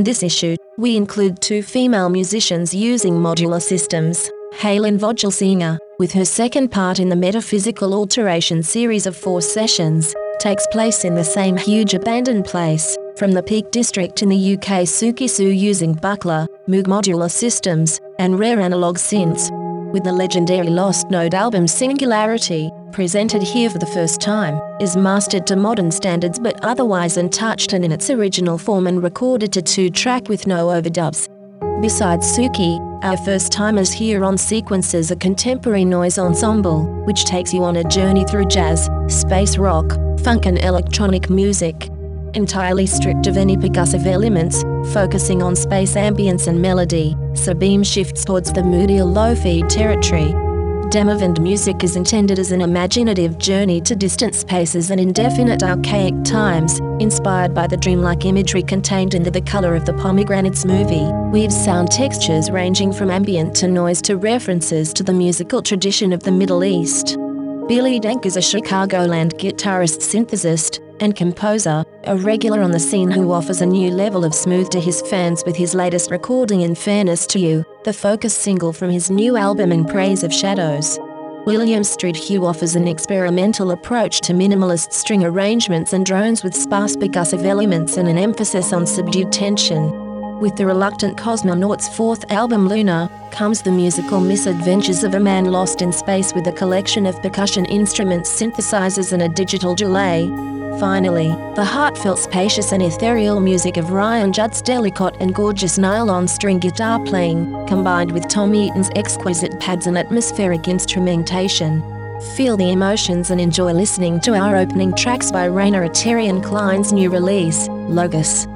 In this issue, we include two female musicians using modular systems. Hélène Vogelsinger, with her second part in the Metaphysical Alteration series of four sessions, takes place in the same huge abandoned place, from the Peak District in the UK Suki Sou using Buchla, Moog modular systems, and rare analog synths. With the legendary Lost Node album Singularity, presented here for the first time, is mastered to modern standards but otherwise untouched and in its original form and recorded to two track with no overdubs. Besides Suki, our first timers here on Sequences a contemporary noise ensemble, which takes you on a journey through jazz, space rock, funk, and electronic music. Entirely stripped of any percussive elements, focusing on space ambience and melody, Sabine shifts towards the moodier lo-fi territory. Demavend music is intended as an imaginative journey to distant spaces and indefinite archaic times, inspired by the dreamlike imagery contained in the The Color of the Pomegranates movie, weaves sound textures ranging from ambient to noise to references to the musical tradition of the Middle East. Billy Dank is a Chicagoland guitarist synthesist and composer, a regular on the scene who offers a new level of smooth to his fans with his latest recording In Fairness to You, the focus single from his new album In Praise of Shadows. William Street Hugh offers an experimental approach to minimalist string arrangements and drones with sparse percussive elements and an emphasis on subdued tension. With the Reluctant Cosmonaut's fourth album Luna, comes the musical misadventures of a man lost in space with a collection of percussion instruments, synthesizers, and a digital delay. Finally, the heartfelt, spacious, and ethereal music of Ryan Judd's delicate and gorgeous nylon string guitar playing, combined with Tom Eaton's exquisite pads and atmospheric instrumentation. Feel the emotions and enjoy listening to our opening tracks by Rainer Otarion Klein's new release, Logos.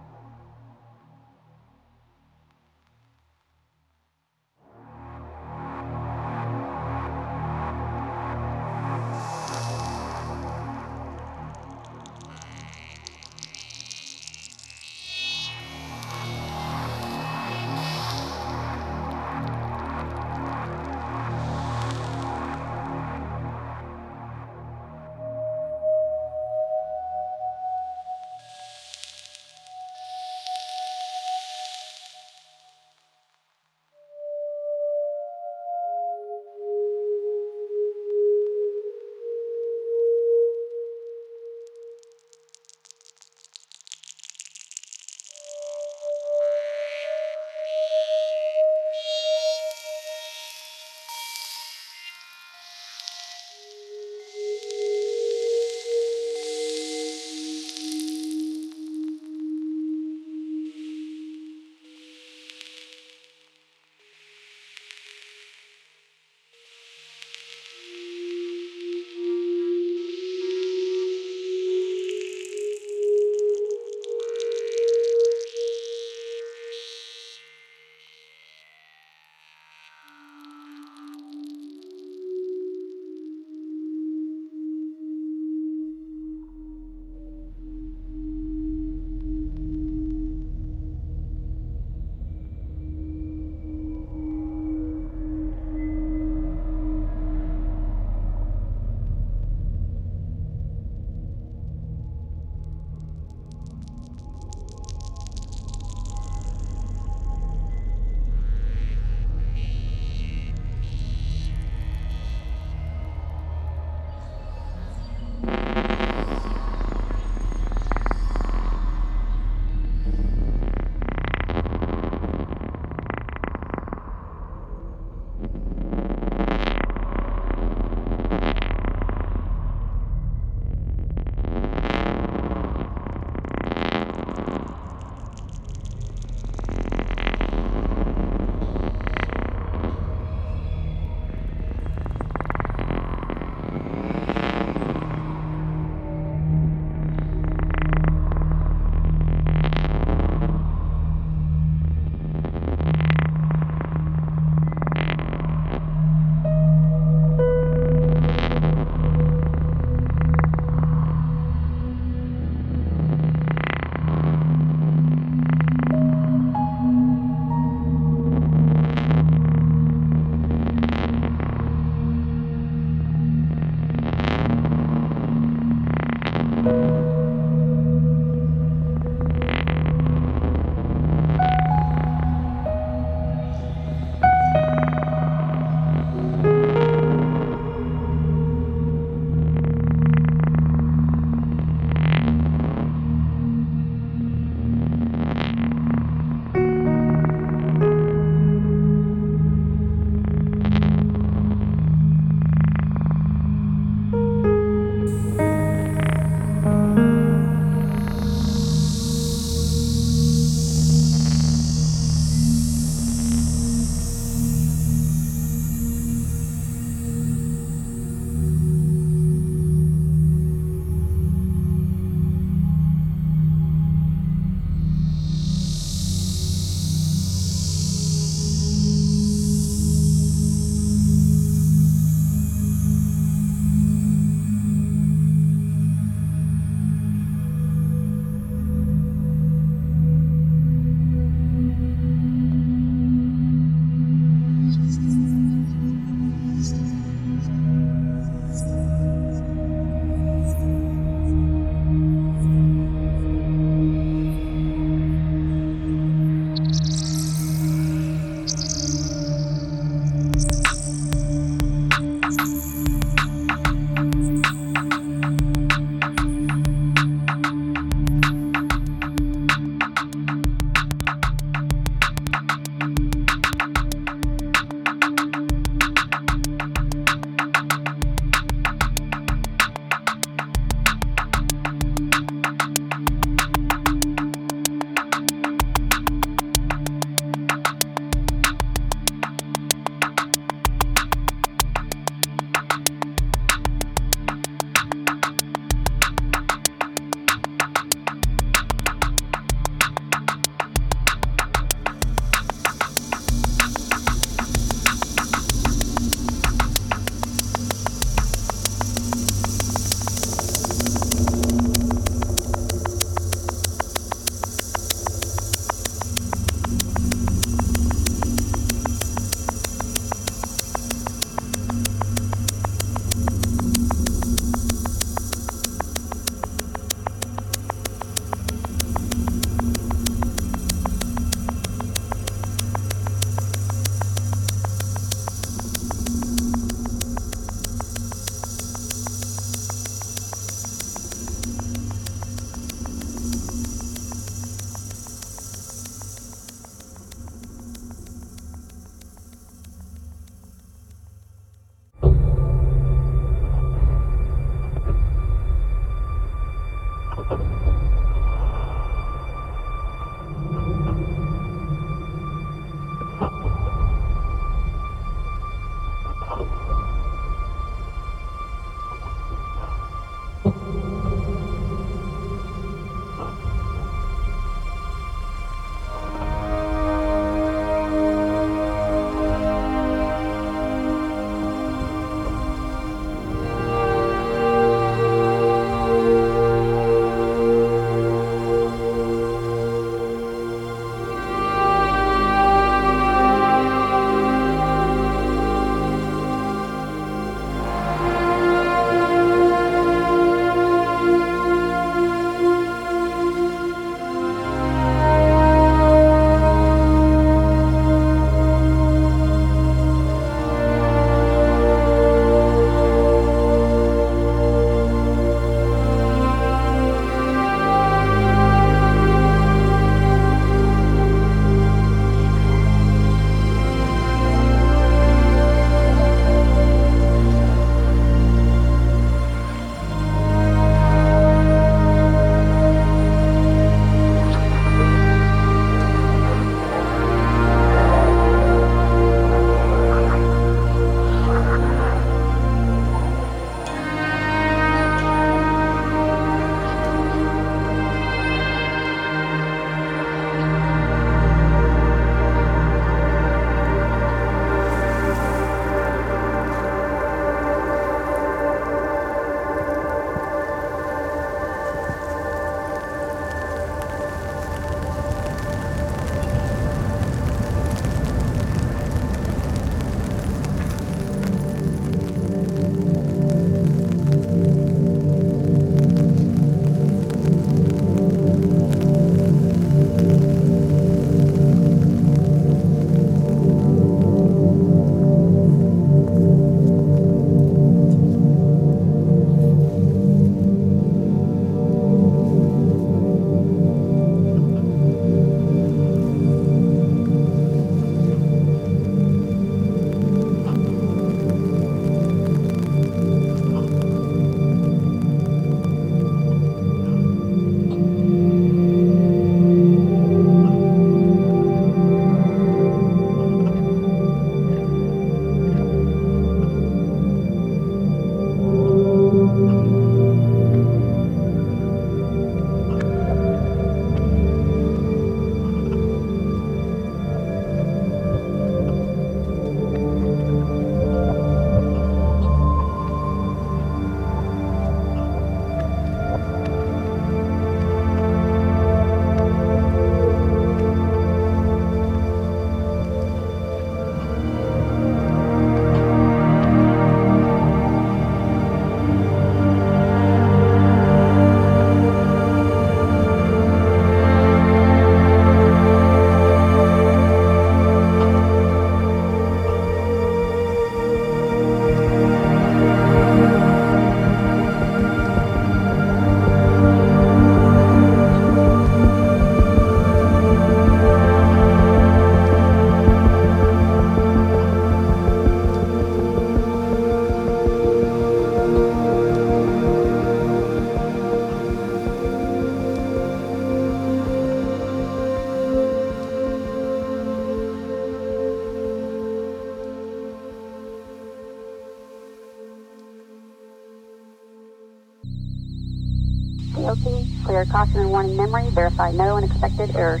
Caution and warning memory, verify no unexpected errors.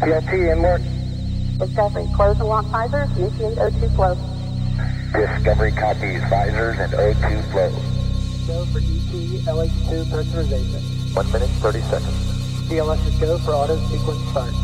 PLT inward. Discovery, close and lock visors, initiate O2 flow. Discovery copies visors and O2 flow. Go for ET LH2 pressurization. 1 minute 30 seconds. GLS is go for auto sequence start.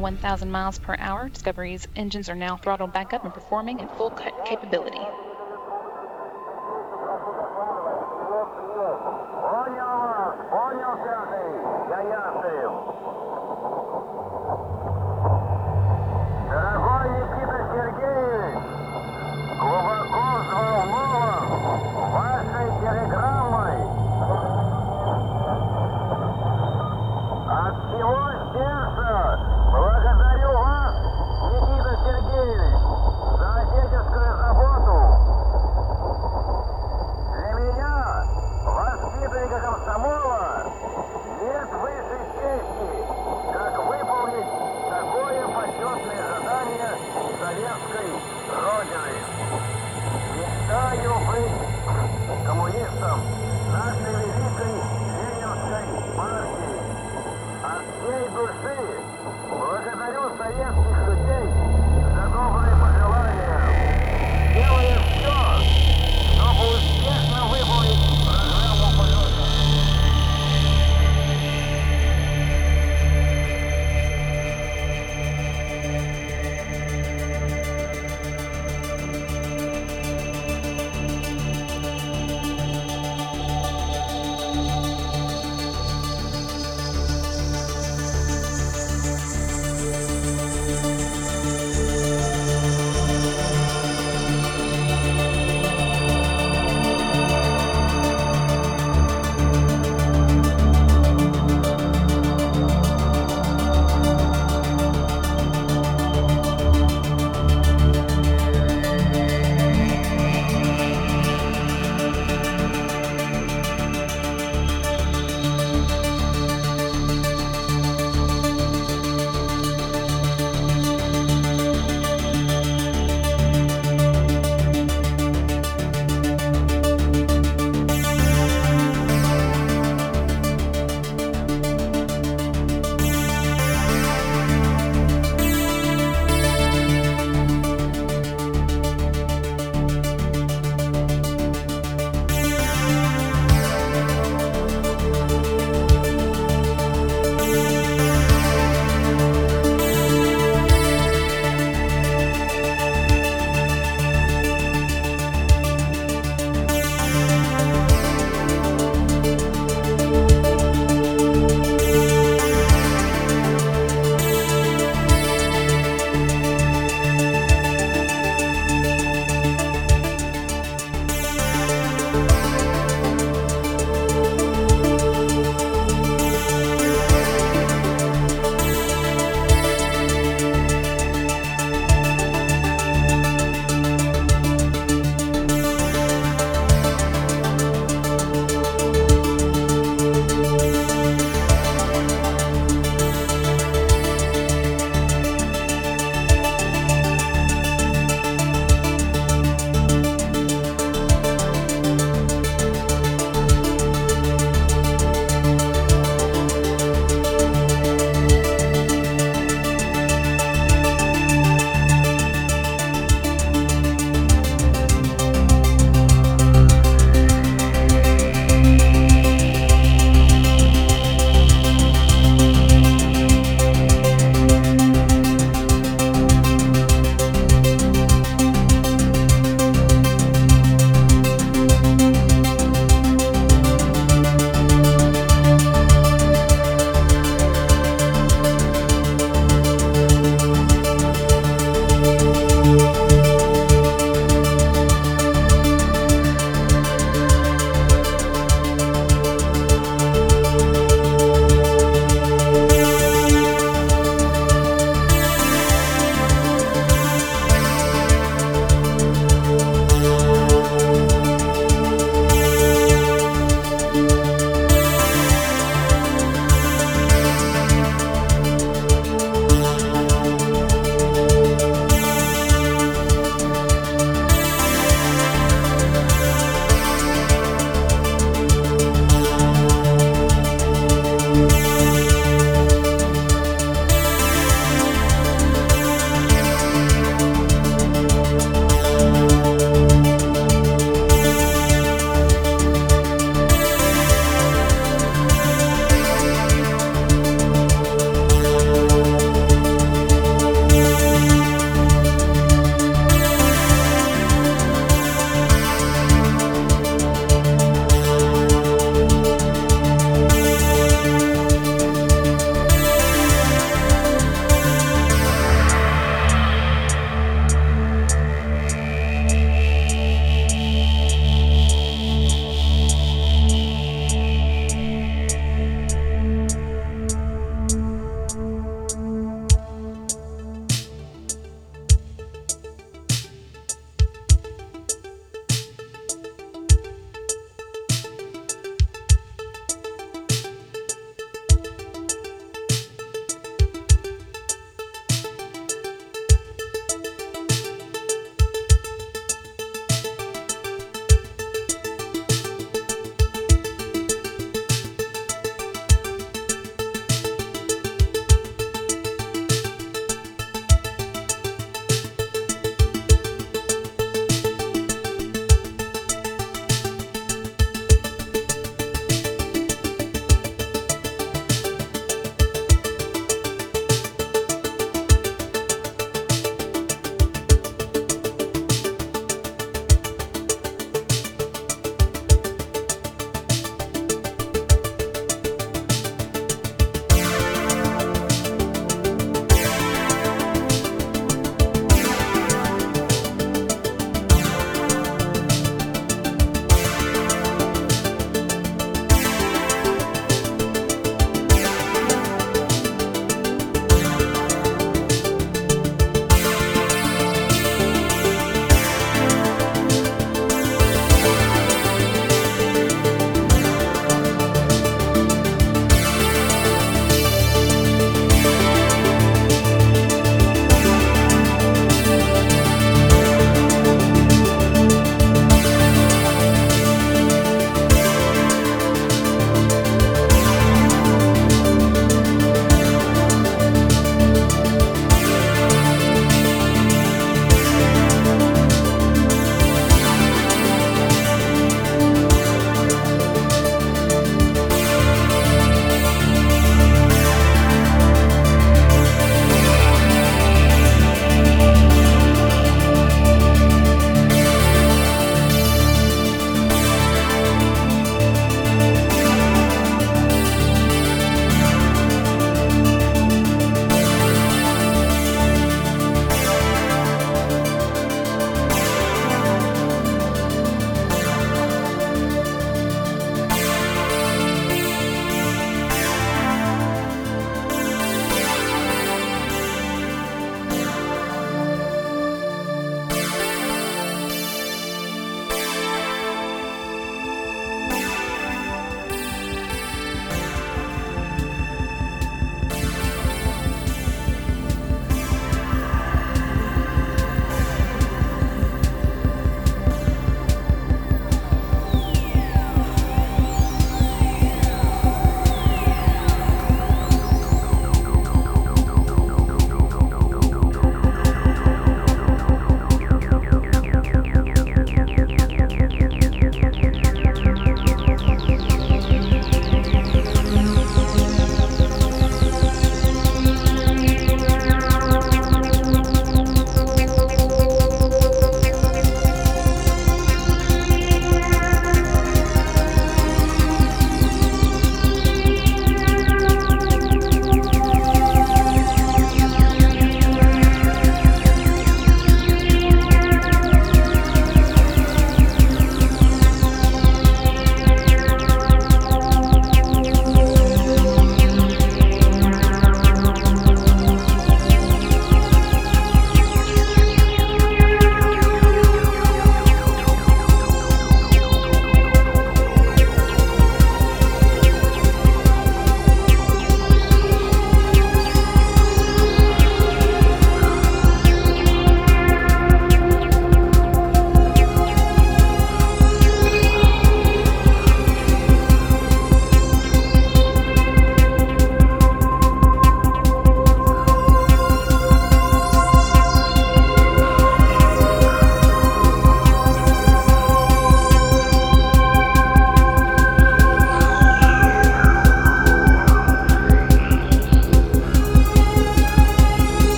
1,000 miles per hour, Discovery's engines are now throttled back up and performing at full capability.